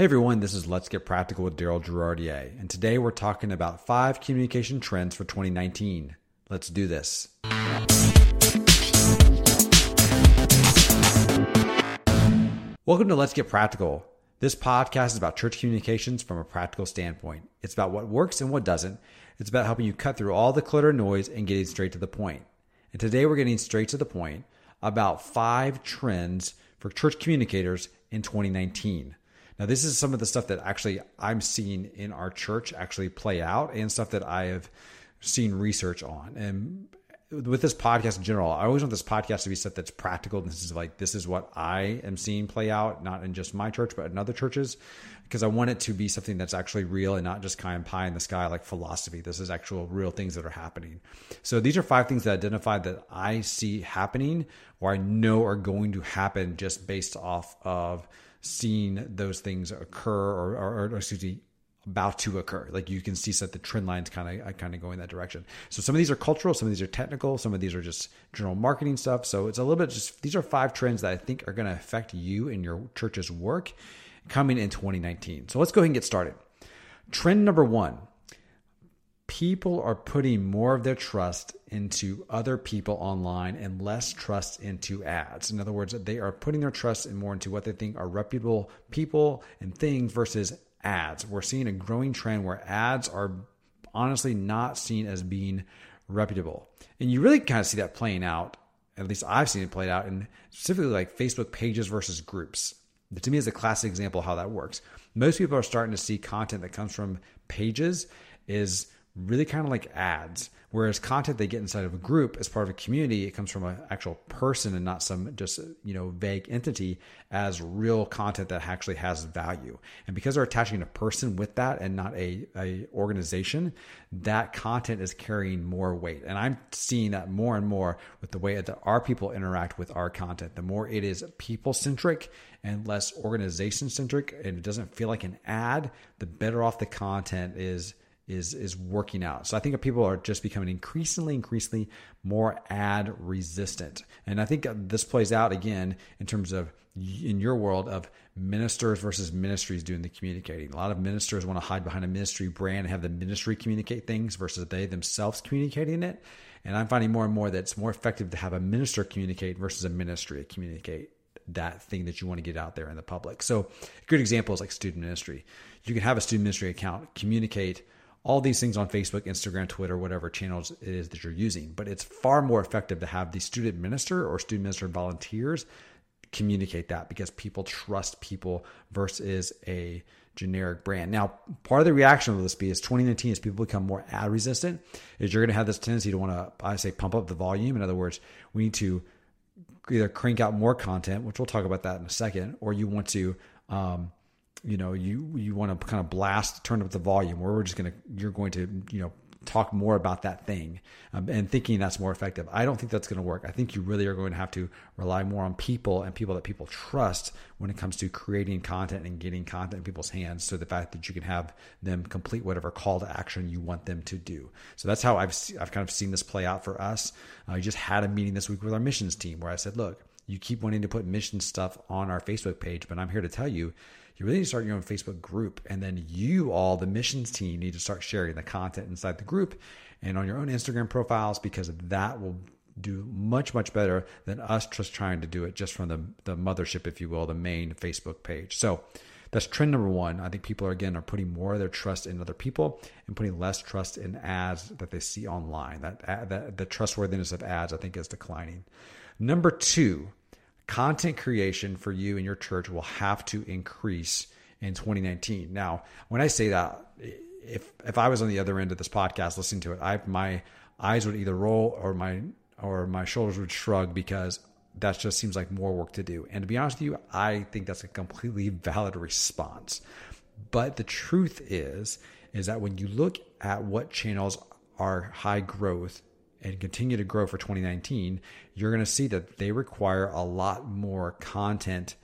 Hey everyone, this is Let's Get Practical with Darrel Girardier, and today we're talking about five communication trends for 2019. Let's do this. Welcome to Let's Get Practical. This podcast is about church communications from a practical standpoint. It's about what works and what doesn't. It's about helping you cut through all the clutter and noise and getting straight to the point. And today we're getting straight to the point about five trends for church communicators in 2019. Now, this is some of the stuff that actually I'm seeing in our church actually play out and stuff that I have seen research on. And with this podcast in general, I always want this podcast to be stuff that's practical. This is like, this is what I am seeing play out, not in just my church, but in other churches, because I want it to be something that's actually real and not just kind of pie in the sky like philosophy. This is actual real things that are happening. So these are five things that identify that I see happening or I know are going to happen just based off of seeing those things occur or, or, or excuse me, about to occur. Like you can see that the trend lines kind of kind of go in that direction. So some of these are cultural, some of these are technical, some of these are just general marketing stuff. So it's a little bit just these are five trends that I think are going to affect you and your church's work coming in 2019. So let's go ahead and get started. Trend number 1 people are putting more of their trust into other people online and less trust into ads. In other words, they are putting their trust in more into what they think are reputable people and things versus ads. We're seeing a growing trend where ads are honestly not seen as being reputable. And you really kind of see that playing out. At least I've seen it played out in specifically like Facebook pages versus groups. To me, is a classic example of how that works. Most people are starting to see content that comes from pages is really kind of like ads. Whereas content they get inside of a group as part of a community, it comes from an actual person and not some just you know vague entity as real content that actually has value. And because they're attaching a person with that and not a, a organization, that content is carrying more weight. And I'm seeing that more and more with the way that our people interact with our content. The more it is people centric and less organization centric, and it doesn't feel like an ad, the better off the content is is is working out. So I think people are just becoming increasingly, increasingly more ad resistant, and I think this plays out again in terms of in your world of ministers versus ministries doing the communicating. A lot of ministers want to hide behind a ministry brand and have the ministry communicate things versus they themselves communicating it. And I'm finding more and more that it's more effective to have a minister communicate versus a ministry communicate that thing that you want to get out there in the public. So, a good example is like student ministry. You can have a student ministry account communicate all these things on Facebook, Instagram, Twitter, whatever channels it is that you're using. But it's far more effective to have the student minister or student minister volunteers communicate that because people trust people versus a generic brand. Now, part of the reaction of this be is 2019 as people become more ad resistant, is you're going to have this tendency to want to, I say, pump up the volume. In other words, we need to either crank out more content, which we'll talk about that in a second, or you want to um, you know you you want to kind of blast turn up the volume or we're just going to you're going to you know talk more about that thing um, and thinking that's more effective. I don't think that's going to work. I think you really are going to have to rely more on people and people that people trust when it comes to creating content and getting content in people's hands. So the fact that you can have them complete whatever call to action you want them to do. So that's how i've i've kind of seen this play out for us. I just had a meeting this week with our missions team where i said look you keep wanting to put mission stuff on our facebook page but i'm here to tell you you really need to start your own Facebook group. And then you all, the missions team, need to start sharing the content inside the group and on your own Instagram profiles because that will do much, much better than us just trying to do it just from the, the mothership, if you will, the main Facebook page. So that's trend number one. I think people are again are putting more of their trust in other people and putting less trust in ads that they see online. That, that the trustworthiness of ads, I think, is declining. Number two, content creation for you and your church will have to increase in 2019. Now, when I say that, if if I was on the other end of this podcast listening to it, I my eyes would either roll or my or my shoulders would shrug because that just seems like more work to do. And to be honest with you, I think that's a completely valid response. But the truth is is that when you look at what channels are high growth and continue to grow for 2019, you're going to see that they require a lot more content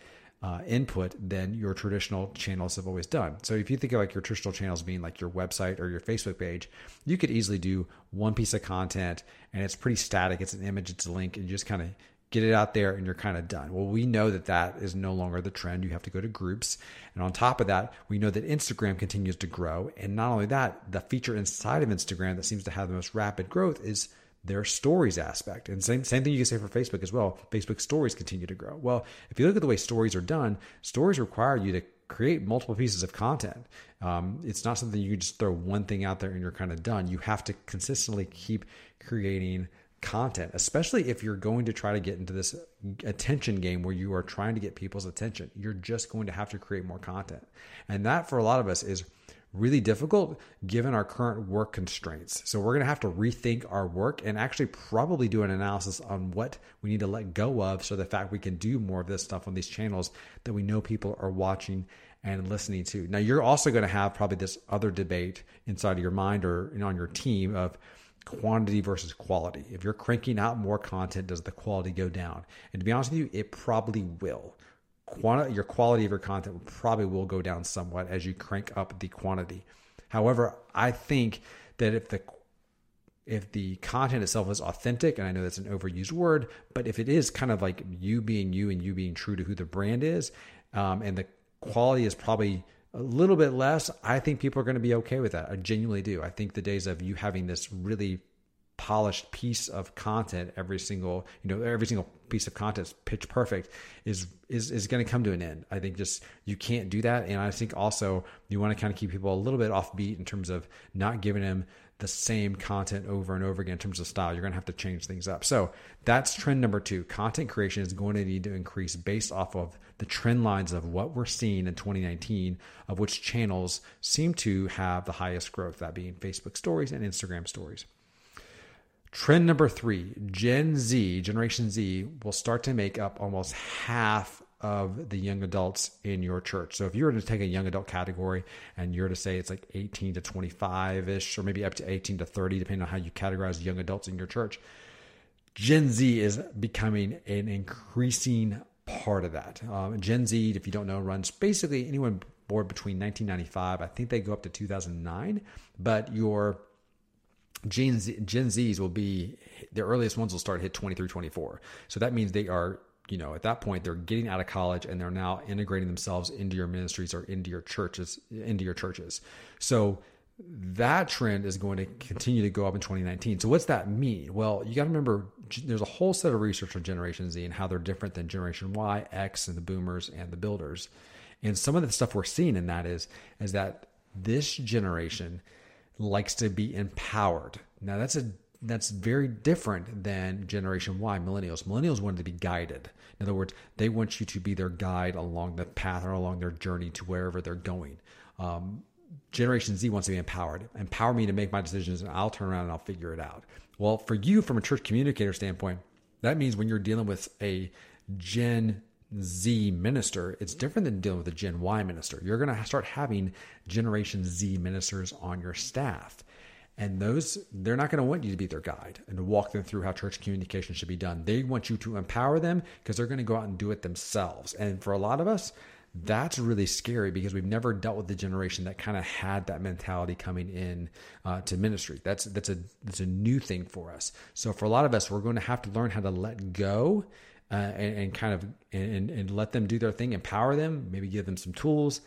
uh, input than your traditional channels have always done. So if you think of like your traditional channels being like your website or your Facebook page, you could easily do one piece of content and it's pretty static. It's an image, it's a link, and you just kind of get it out there and you're kind of done. Well, we know that that is no longer the trend. You have to go to groups. And on top of that, we know that Instagram continues to grow. And not only that, the feature inside of Instagram that seems to have the most rapid growth is their stories aspect. And same, same thing you can say for Facebook as well. Facebook stories continue to grow. Well, if you look at the way stories are done, stories require you to create multiple pieces of content. Um, it's not something you just throw one thing out there and you're kind of done. You have to consistently keep creating content, especially if you're going to try to get into this attention game where you are trying to get people's attention. You're just going to have to create more content. And that for a lot of us is really difficult given our current work constraints. So we're going to have to rethink our work and actually probably do an analysis on what we need to let go of so the fact we can do more of this stuff on these channels that we know people are watching and listening to. Now you're also going to have probably this other debate inside of your mind or on your team of quantity versus quality. If you're cranking out more content, does the quality go down? And to be honest with you, it probably will. Quanti- your quality of your content probably will go down somewhat as you crank up the quantity. However, I think that if the if the content itself is authentic, and I know that's an overused word, but if it is kind of like you being you and you being true to who the brand is, um, and the quality is probably a little bit less, I think people are going to be okay with that. I genuinely do. I think the days of you having this really polished piece of content every single you know every single piece of content is pitch perfect is is is going to come to an end i think just you can't do that and i think also you want to kind of keep people a little bit offbeat in terms of not giving them the same content over and over again in terms of style. You're going to have to change things up. So that's trend number two. Content creation is going to need to increase based off of the trend lines of what we're seeing in 2019, of which channels seem to have the highest growth, that being Facebook stories and Instagram stories. Trend number three Gen Z, Generation Z, will start to make up almost half of the young adults in your church. So if you were to take a young adult category and you're to say it's like 18 to 25 ish, or maybe up to 18 to 30, depending on how you categorize young adults in your church, Gen Z is becoming an increasing part of that. Um, Gen Z, if you don't know, runs basically anyone born between 1995, I think they go up to 2009, but your Gen, Z, Gen Zs will be the earliest ones will start hit 23, 24. So that means they are you know, at that point, they're getting out of college and they're now integrating themselves into your ministries or into your churches, into your churches. So that trend is going to continue to go up in 2019. So what's that mean? Well, you got to remember there's a whole set of research on Generation Z and how they're different than Generation Y, X, and the Boomers and the Builders. And some of the stuff we're seeing in that is is that this generation likes to be empowered. Now that's a that's very different than Generation Y, millennials. Millennials wanted to be guided. In other words, they want you to be their guide along the path or along their journey to wherever they're going. Um, Generation Z wants to be empowered. Empower me to make my decisions, and I'll turn around and I'll figure it out. Well, for you, from a church communicator standpoint, that means when you're dealing with a Gen Z minister, it's different than dealing with a Gen Y minister. You're going to start having Generation Z ministers on your staff. And those, they're not going to want you to be their guide and to walk them through how church communication should be done. They want you to empower them because they're going to go out and do it themselves. And for a lot of us, that's really scary because we've never dealt with the generation that kind of had that mentality coming in uh, to ministry. That's that's a that's a new thing for us. So for a lot of us, we're going to have to learn how to let go uh, and, and, kind of and, and let them do their thing, empower them, maybe give them some tools,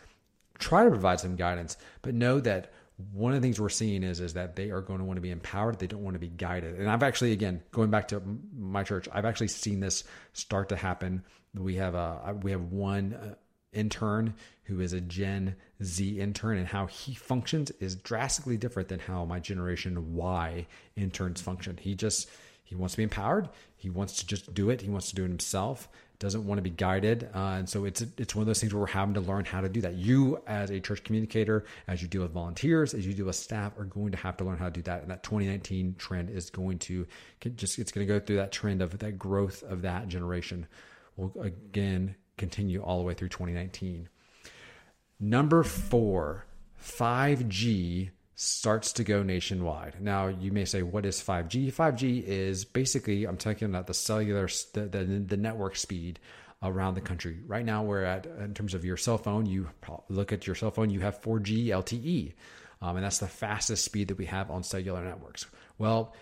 try to provide some guidance, but know that one of the things we're seeing is is that they are going to want to be empowered. They don't want to be guided. And i've actually again going back to my church i've actually seen this start to happen. We have a we have one uh, intern who is a gen z intern and how he functions is drastically different than how my generation y interns function. He just he wants to be empowered he wants to just do it he wants to do it himself doesn't want to be guided, uh, and so it's it's one of those things where we're having to learn how to do that. You, as a church communicator, as you deal with volunteers, as you deal with staff, are going to have to learn how to do that. And that 2019 trend is going to just it's going to go through that trend of that growth of that generation. Will again continue all the way through 2019. Number four, 5G starts to go nationwide. Now, you may say, what is 5G? 5G is basically, I'm talking about the cellular, the, the, the, network speed around the country. Right now, we're at, in terms of your cell phone, you look at your cell phone, you have 4G LTE, um, and that's the fastest speed that we have on cellular networks. Well,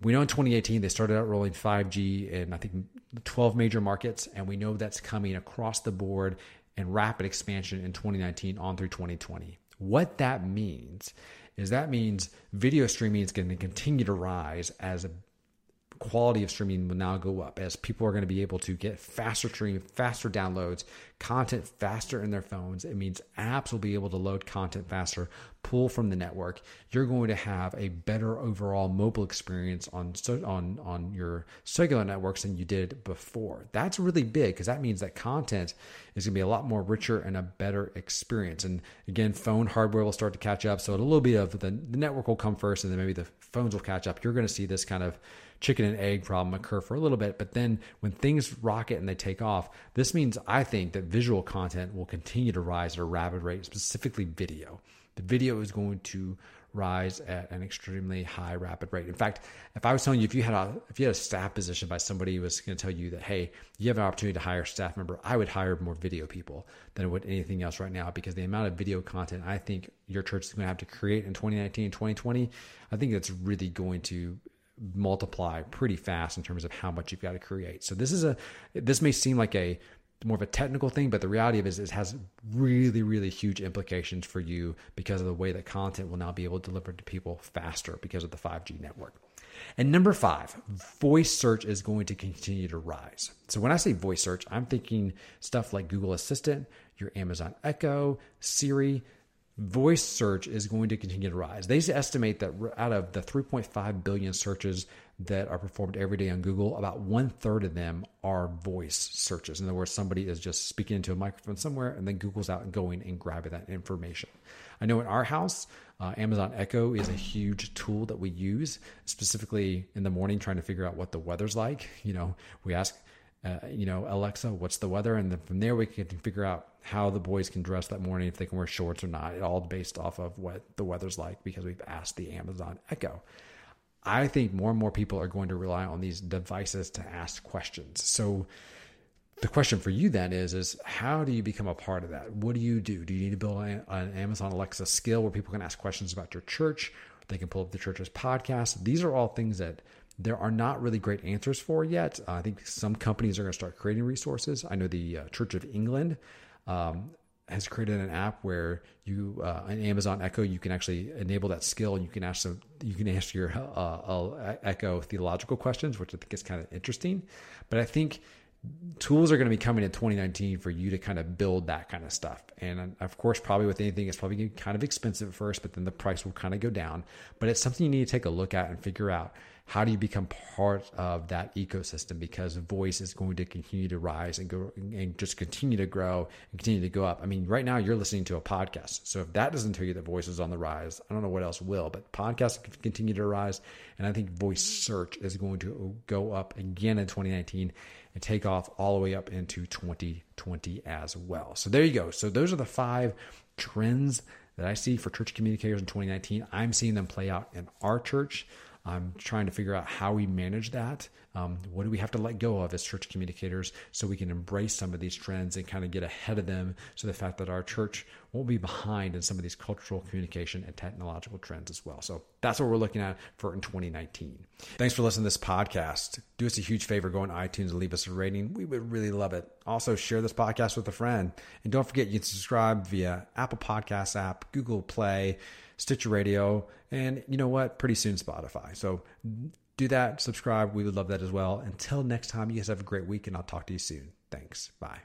We know in 2018 they started out rolling 5G in I think 12 major markets, and we know that's coming across the board and rapid expansion in 2019 on through 2020. What that means is that means video streaming is going to continue to rise as quality of streaming will now go up as people are going to be able to get faster stream, faster downloads, content faster in their phones. It means apps will be able to load content faster, pull from the network. You're going to have a better overall mobile experience on on on your cellular networks than you did before. That's really big because that means that content is going to be a lot more richer and a better experience. And again, phone hardware will start to catch up. So a little bit of the, the network will come first, and then maybe the phones will catch up. You're going to see this kind of chicken and egg problem occur for a little bit. But then when things rocket and they take off, this means I think that visual content will continue to rise at a rapid rate, specifically video. The video is going to rise at an extremely high rapid rate. In fact, if I was telling you if you had a if you had a staff position by somebody who was going to tell you that hey, you have an opportunity to hire a staff member, I would hire more video people than would anything else right now because the amount of video content I think your church is going to have to create in 2019 2020, I think that's really going to multiply pretty fast in terms of how much you've got to create. So this is a this may seem like a more of a technical thing, but the reality of it is it has really, really huge implications for you because of the way that content will now be able to deliver to people faster because of the 5G network. And number five, voice search is going to continue to rise. So when I say voice search, I'm thinking stuff like Google Assistant, your Amazon Echo, Siri, voice search is going to continue to rise. They estimate that out of the 3.5 billion searches that are performed every day on Google, about one third of them are voice searches. In other words, somebody is just speaking into a microphone somewhere and then Google's out and going and grabbing that information. I know in our house, uh, Amazon Echo is a huge tool that we use, specifically in the morning, trying to figure out what the weather's like. You know, we ask uh, you know, Alexa, what's the weather? And then from there, we can figure out how the boys can dress that morning, if they can wear shorts or not. It all based off of what the weather's like because we've asked the Amazon Echo. I think more and more people are going to rely on these devices to ask questions. So the question for you then is is how do you become a part of that? What do you do? Do you need to build an Amazon Alexa skill where people can ask questions about your church? They can pull up the church's podcast. These are all things that there are not really great answers for yet. Uh, I think some companies are going to start creating resources. I know the uh, Church of England um, has created an app where you, uh, an Amazon Echo, you can actually enable that skill and you can ask them, you can ask your uh, uh, Echo theological questions, which I think is kind of interesting. But I think tools are going to be coming in 2019 for you to kind of build that kind of stuff. And of course, probably with anything, it's probably kind of expensive at first, but then the price will kind of go down. But it's something you need to take a look at and figure out how do you become part of that ecosystem? Because voice is going to continue to rise and go and just continue to grow and continue to go up. I mean right now you're listening to a podcast. So if that doesn't tell you that voice is on the rise i don't know what else will but podcasts continue to rise. And i think voice search is going to go up again in 2019 and take off all the way up into 2020 as well. So there you go. So those are the five trends that i see for church communicators in 2019 i'm seeing them play out in our church I'm trying to figure out how we manage that. Um, what do we have to let go of as church communicators so we can embrace some of these trends and kind of get ahead of them so the fact that our church won't be behind in some of these cultural communication and technological trends as well. So that's what we're looking at for in 2019. Thanks for listening to this podcast. Do us a huge favor, go on iTunes and leave us a rating. We would really love it. Also, share this podcast with a friend. And don't forget you can subscribe via Apple Podcasts app, Google Play, Stitcher Radio, and you know what? Pretty soon Spotify. So do that, subscribe. We would love that as well. Until next time, you guys have a great week, and I'll talk to you soon. Thanks. Bye.